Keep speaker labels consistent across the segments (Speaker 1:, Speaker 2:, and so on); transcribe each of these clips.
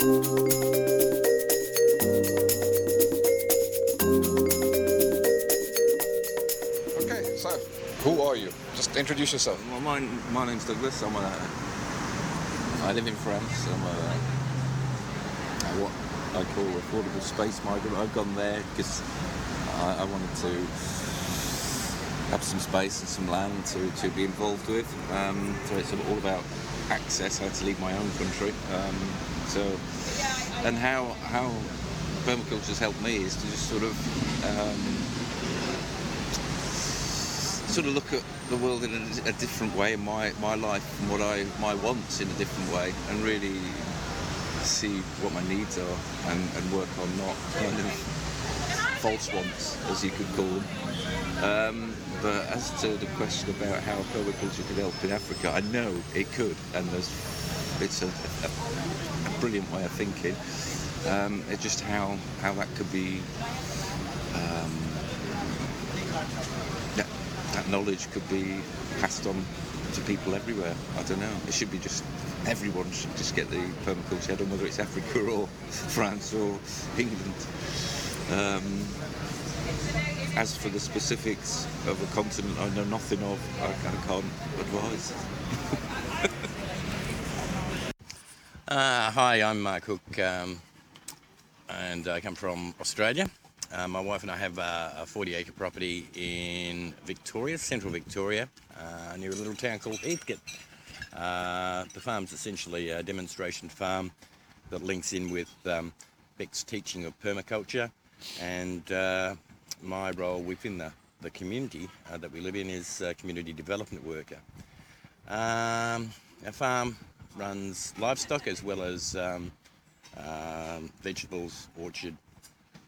Speaker 1: Okay, so who are you? Just introduce yourself.
Speaker 2: Well, my, my name's Douglas. I'm a, I live in France. I'm a, a what I call affordable space migrant. I've gone there because I, I wanted to have some space and some land to, to be involved with. Um, so it's all about access. I had to leave my own country. Um, so and how how permaculture has helped me is to just sort of um, sort of look at the world in a, a different way, my my life and what I my wants in a different way, and really see what my needs are and, and work on not kind of false wants, as you could call them. Um, but as to the question about how permaculture could help in Africa, I know it could, and it's a, a, a brilliant way of thinking. Um, it's just how how that could be. Um, that, that knowledge could be passed on to people everywhere. I don't know. It should be just everyone should just get the permaculture head on, whether it's Africa or France or England. Um, as for the specifics of a continent I know nothing of, I can't advise.
Speaker 3: Uh, hi, I'm Mark Hook, um, and I come from Australia. Uh, my wife and I have uh, a 40 acre property in Victoria, central Victoria, uh, near a little town called Heathcote. Uh, the farm's essentially a demonstration farm that links in with um, Beck's teaching of permaculture, and uh, my role within the, the community uh, that we live in is community development worker. Um, our farm runs livestock as well as um, um, vegetables, orchard.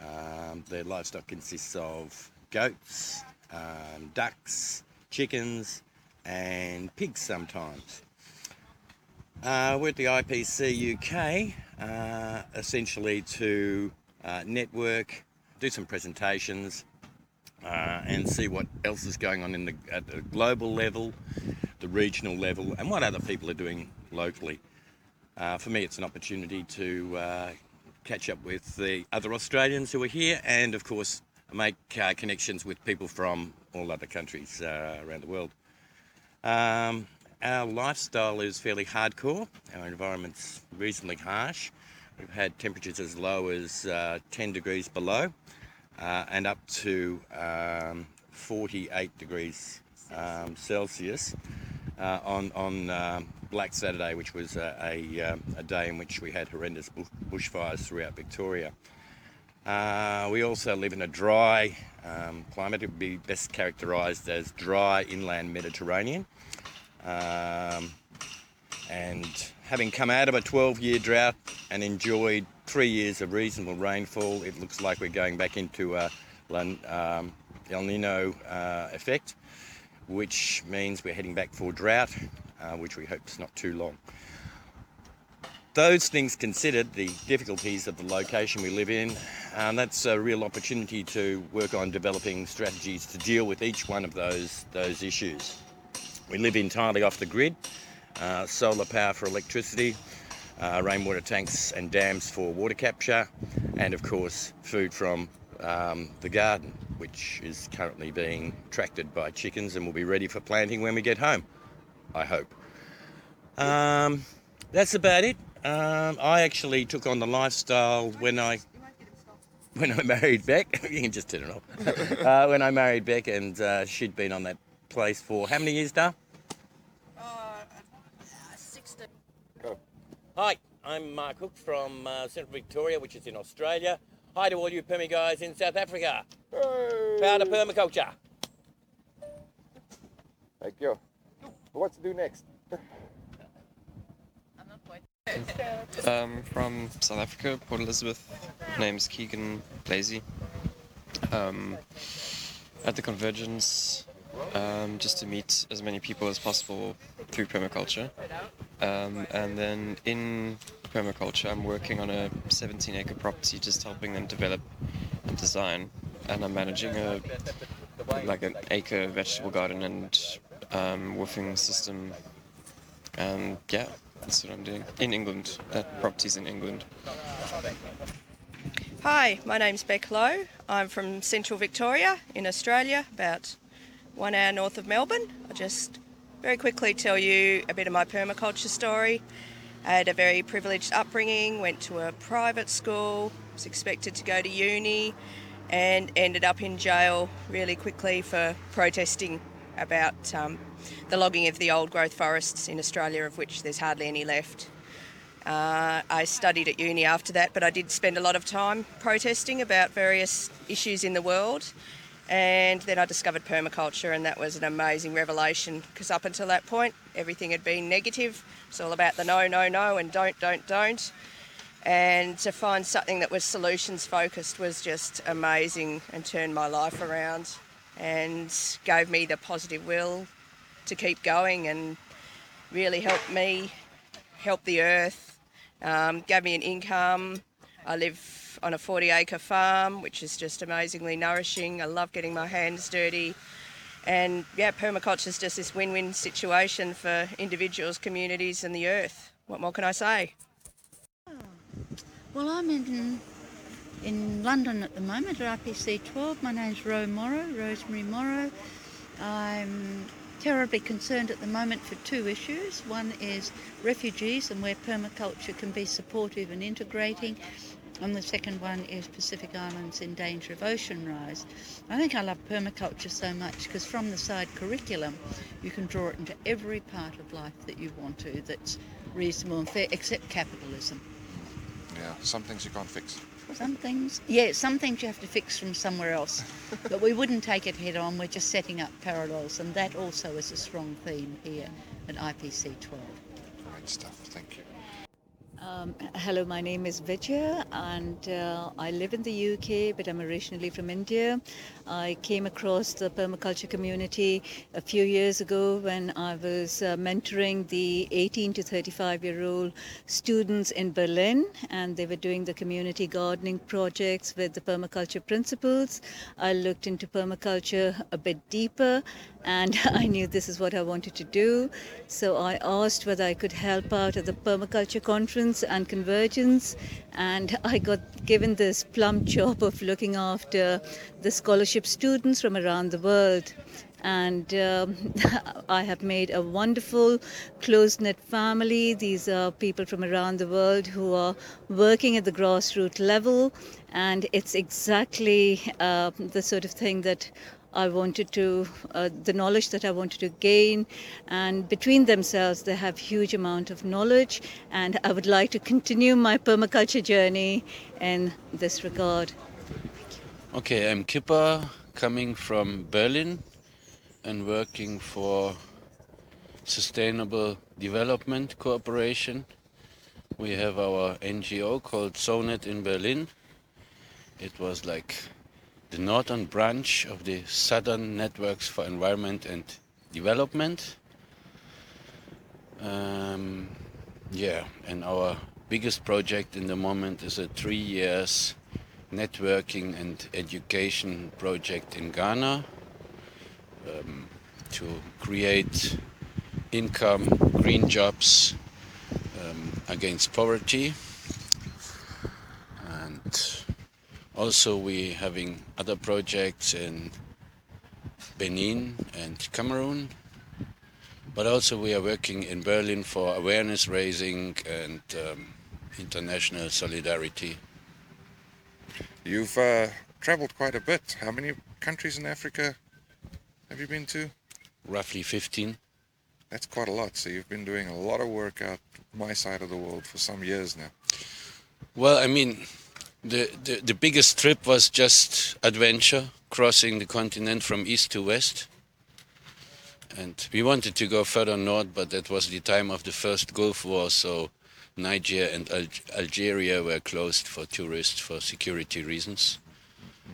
Speaker 3: Um, the livestock consists of goats, um, ducks, chickens, and pigs sometimes. Uh, we're at the IPC UK uh, essentially to uh, network, do some presentations, uh, and see what else is going on in the, at the global level, the regional level, and what other people are doing locally. Uh, for me, it's an opportunity to uh, catch up with the other Australians who are here, and of course, make uh, connections with people from all other countries uh, around the world. Um, our lifestyle is fairly hardcore. Our environment's reasonably harsh. We've had temperatures as low as uh, 10 degrees below uh, and up to um, 48 degrees um, Celsius uh, on, on um, Black Saturday, which was a, a, um, a day in which we had horrendous bushfires throughout Victoria. Uh, we also live in a dry um, climate. It would be best characterised as dry inland Mediterranean. Um, and having come out of a 12 year drought and enjoyed three years of reasonable rainfall, it looks like we're going back into a um, El Nino uh, effect, which means we're heading back for drought, uh, which we hope is not too long. Those things considered, the difficulties of the location we live in, um, that's a real opportunity to work on developing strategies to deal with each one of those, those issues. We live entirely off the grid, uh, solar power for electricity, uh, rainwater tanks and dams for water capture, and of course, food from um, the garden, which is currently being tracted by chickens and will be ready for planting when we get home, I hope. Um, that's about it. Um, I actually took on the lifestyle when I when I married Beck. you can just turn it off. uh, when I married Beck, and uh, she'd been on that place for how many years, Dar? Hi, I'm Mark Hook from uh, Central Victoria, which is in Australia. Hi to all you Permi guys in South Africa. Proud of permaculture.
Speaker 1: Thank you. What to do next?
Speaker 4: Um, from South Africa, Port Elizabeth. Name's Keegan Blazy. Um, at the Convergence, um, just to meet as many people as possible through permaculture. Um, and then in permaculture, I'm working on a 17 acre property, just helping them develop and design. And I'm managing a like an acre vegetable garden and um, WWOOFing system. And yeah, That's what I'm doing in England. That property's in England.
Speaker 5: Hi, my name's Beck Lowe. I'm from central Victoria in Australia, about one hour north of Melbourne. I'll just very quickly tell you a bit of my permaculture story. I had a very privileged upbringing, went to a private school, was expected to go to uni, and ended up in jail really quickly for protesting about um, the logging of the old growth forests in Australia, of which there's hardly any left. Uh, I studied at uni after that, but I did spend a lot of time protesting about various issues in the world. And then I discovered permaculture, and that was an amazing revelation because up until that point, everything had been negative. It's all about the no, no, no, and don't, don't, don't. And to find something that was solutions focused was just amazing and turned my life around and gave me the positive will to keep going and really helped me help the earth um, gave me an income. I live on a 40 acre farm, which is just amazingly nourishing. I love getting my hands dirty. And yeah, permaculture is just this win win situation for individuals, communities, and the earth. What more can I say?
Speaker 6: Well, I'm in in London at the moment at IPC 12. My name's Ro Morrow, Rosemary Morrow. I'm terribly concerned at the moment for two issues. One is refugees and where permaculture can be supportive and integrating. And the second one is Pacific Islands in danger of ocean rise. I think I love permaculture so much because from the side curriculum, you can draw it into every part of life that you want to that's reasonable and fair, except capitalism.
Speaker 1: Yeah, some things you can't fix.
Speaker 6: Some things, yeah, some things you have to fix from somewhere else. but we wouldn't take it head on, we're just setting up parallels, and that also is a strong theme here at IPC 12.
Speaker 1: Great stuff, thank you.
Speaker 6: Um, hello, my name is Vijaya, and uh, I live in the UK, but I'm originally from India. I came across the permaculture community a few years ago when I was uh, mentoring the 18 to 35 year old students in Berlin, and they were doing the community gardening projects with the permaculture principles. I looked into permaculture a bit deeper and I knew this is what I wanted to do. So I asked whether I could help out at the permaculture conference and convergence, and I got given this plum job of looking after the scholarship students from around the world. And um, I have made a wonderful close knit family. These are people from around the world who are working at the grassroots level, and it's exactly uh, the sort of thing that I wanted to, uh, the knowledge that I wanted to gain, and between themselves they have huge amount of knowledge, and I would like to continue my permaculture journey in this regard.
Speaker 7: Okay, I'm Kipper, coming from Berlin and working for Sustainable Development Cooperation. We have our NGO called SONED in Berlin. It was like the northern branch of the Southern Networks for Environment and Development. Um, yeah, and our biggest project in the moment is a three years networking and education project in Ghana um, to create income, green jobs um, against poverty. And also, we having other projects in Benin and Cameroon, but also we are working in Berlin for awareness raising and um, international solidarity.
Speaker 1: You've uh, traveled quite a bit. How many countries in Africa have you been to?
Speaker 7: Roughly 15.
Speaker 1: That's quite a lot. So you've been doing a lot of work out my side of the world for some years now.
Speaker 7: Well, I mean, the, the, the biggest trip was just adventure, crossing the continent from east to west. And we wanted to go further north, but that was the time of the first Gulf War, so Niger and Al- Algeria were closed for tourists for security reasons.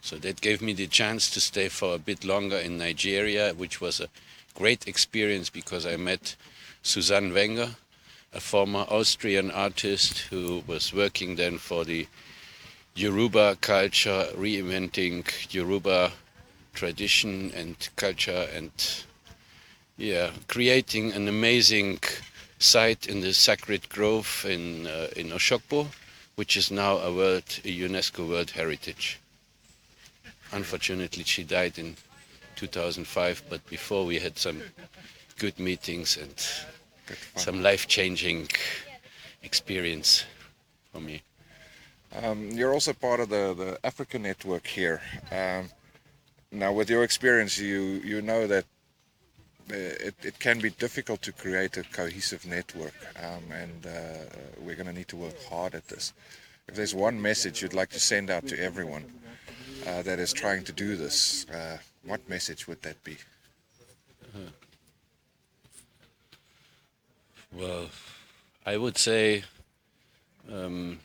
Speaker 7: So that gave me the chance to stay for a bit longer in Nigeria, which was a great experience because I met Suzanne Wenger, a former Austrian artist who was working then for the Yoruba culture, reinventing Yoruba tradition and culture, and yeah, creating an amazing site in the Sacred Grove in uh, in Oshogbo, which is now a world a UNESCO World Heritage. Unfortunately, she died in 2005, but before we had some good meetings and some life-changing experience for me.
Speaker 1: Um, you're also part of the, the Africa network here. Um, now, with your experience, you you know that uh, it, it can be difficult to create a cohesive network, um, and uh, we're going to need to work hard at this. If there's one message you'd like to send out to everyone uh, that is trying to do this, uh, what message would that be?
Speaker 7: Well, I would say, um,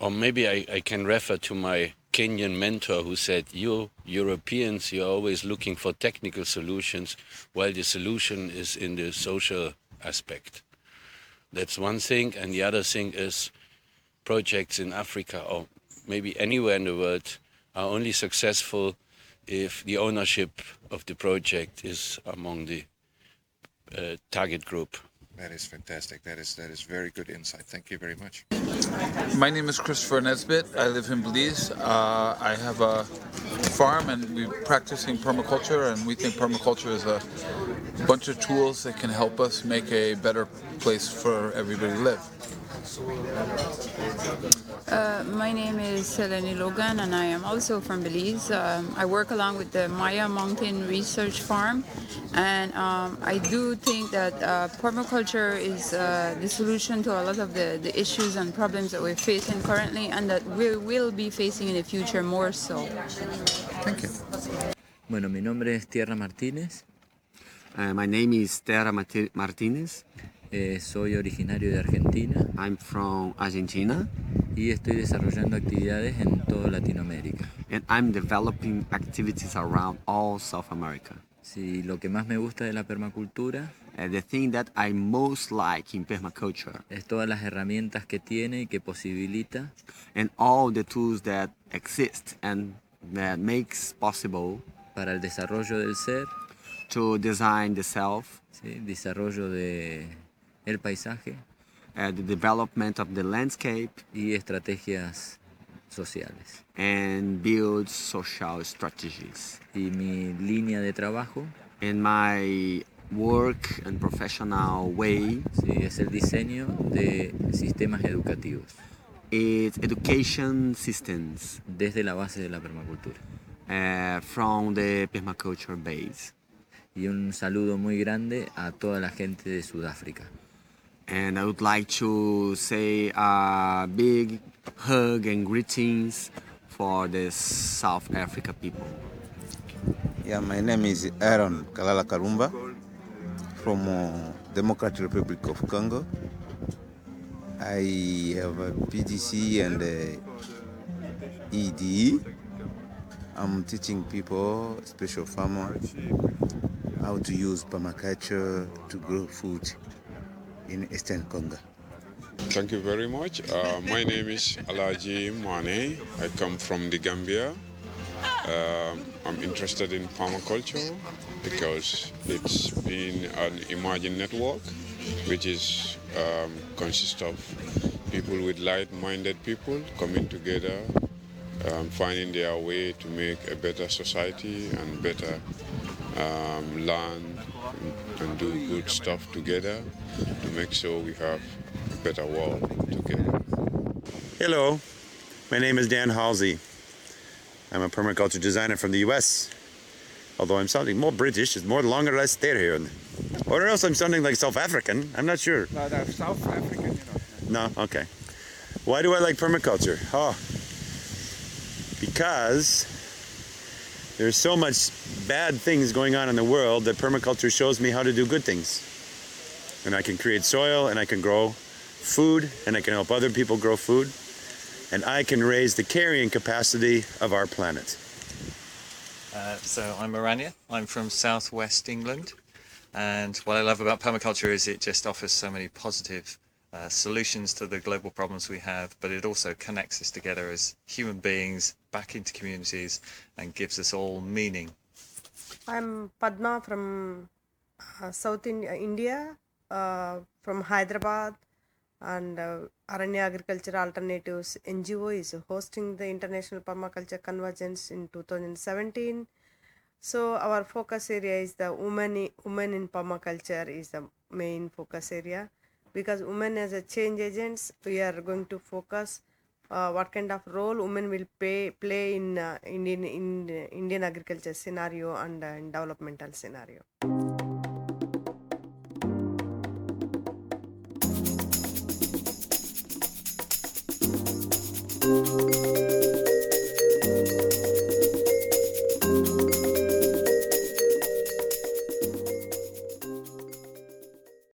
Speaker 7: or maybe I, I can refer to my Kenyan mentor who said, You Europeans, you're always looking for technical solutions, while the solution is in the social aspect. That's one thing. And the other thing is projects in Africa or maybe anywhere in the world are only successful if the ownership of the project is among the uh, target group.
Speaker 1: That is fantastic. That is that is very good insight. Thank you very much.
Speaker 8: My name is Christopher Nesbitt. I live in Belize. Uh, I have a farm and we're practicing permaculture, and we think permaculture is a bunch of tools that can help us make a better place for everybody to live.
Speaker 9: Uh, my name is Selene Logan, and I am also from Belize. Um, I work along with the Maya Mountain Research Farm, and um, I do think that uh, permaculture is uh, the solution to a lot of the, the issues and problems that we're facing currently, and that we will be facing in the future more so.
Speaker 8: Thank you.
Speaker 10: Bueno, mi nombre es Tierra Martínez.
Speaker 11: Uh, my name is Terra Marti- Martinez.
Speaker 10: Eh, soy originario de Argentina
Speaker 11: I'm from Argentina
Speaker 10: y estoy desarrollando actividades en toda Latinoamérica.
Speaker 11: and I'm developing activities around all South America.
Speaker 10: Sí, lo que más me gusta de la permacultura
Speaker 11: Uh, the thing that I most like in permaculture
Speaker 10: es todas las herramientas que tiene y que posibilita
Speaker 11: and all the tools that exist and that makes possible
Speaker 10: para el desarrollo del ser,
Speaker 11: to design the self,
Speaker 10: ¿sí? desarrollo de el paisaje
Speaker 11: uh, the development of the landscape,
Speaker 10: y estrategias sociales.
Speaker 11: and build social strategies.
Speaker 10: Y mi línea de trabajo
Speaker 11: In my work and professional way,
Speaker 10: sí, es el diseño de sistemas educativos
Speaker 11: it's education systems
Speaker 10: desde la base de la permacultura.
Speaker 11: uh, from the permaculture base.
Speaker 10: Y un saludo muy grande a toda la gente de Sudáfrica.
Speaker 11: And I would like to say a big hug and greetings for the South Africa people.
Speaker 12: Yeah, my name is Aaron Kalala Karumba from uh, Democratic Republic of Congo. I have a PDC and a EDE. I'm teaching people, special farmers, how to use permaculture to grow food in Eastern Congo.
Speaker 13: Thank you very much. Uh, my name is Alaji Mane. I come from the Gambia. Um I'm interested in permaculture because it's been an emerging network, which is um, consists of people with like-minded people coming together, um, finding their way to make a better society and better um, land and do good stuff together to make sure we have a better world together.
Speaker 14: Hello, my name is Dan Halsey. I'm a permaculture designer from the US. Although I'm sounding more British, it's more the longer I stay here. Or else I'm sounding like South African. I'm not sure.
Speaker 15: No, no, South African, you know.
Speaker 14: No, okay. Why do I like permaculture? Oh, because there's so much bad things going on in the world that permaculture shows me how to do good things. And I can create soil and I can grow food and I can help other people grow food and I can raise the carrying capacity of our planet.
Speaker 16: Uh, so I'm Aranya. I'm from southwest England, and what I love about permaculture is it just offers so many positive uh, solutions to the global problems we have, but it also connects us together as human beings back into communities and gives us all meaning.
Speaker 17: I'm Padma from uh, South in- India. uh, from Hyderabad, and uh, Aranya Agriculture Alternatives NGO is hosting the International Permaculture Convergence in 2017. So our focus area is the women women in permaculture is the main focus area because women as a change agents we are going to focus uh, what kind of role women will play play in uh, Indian in Indian agriculture scenario and uh, in developmental scenario.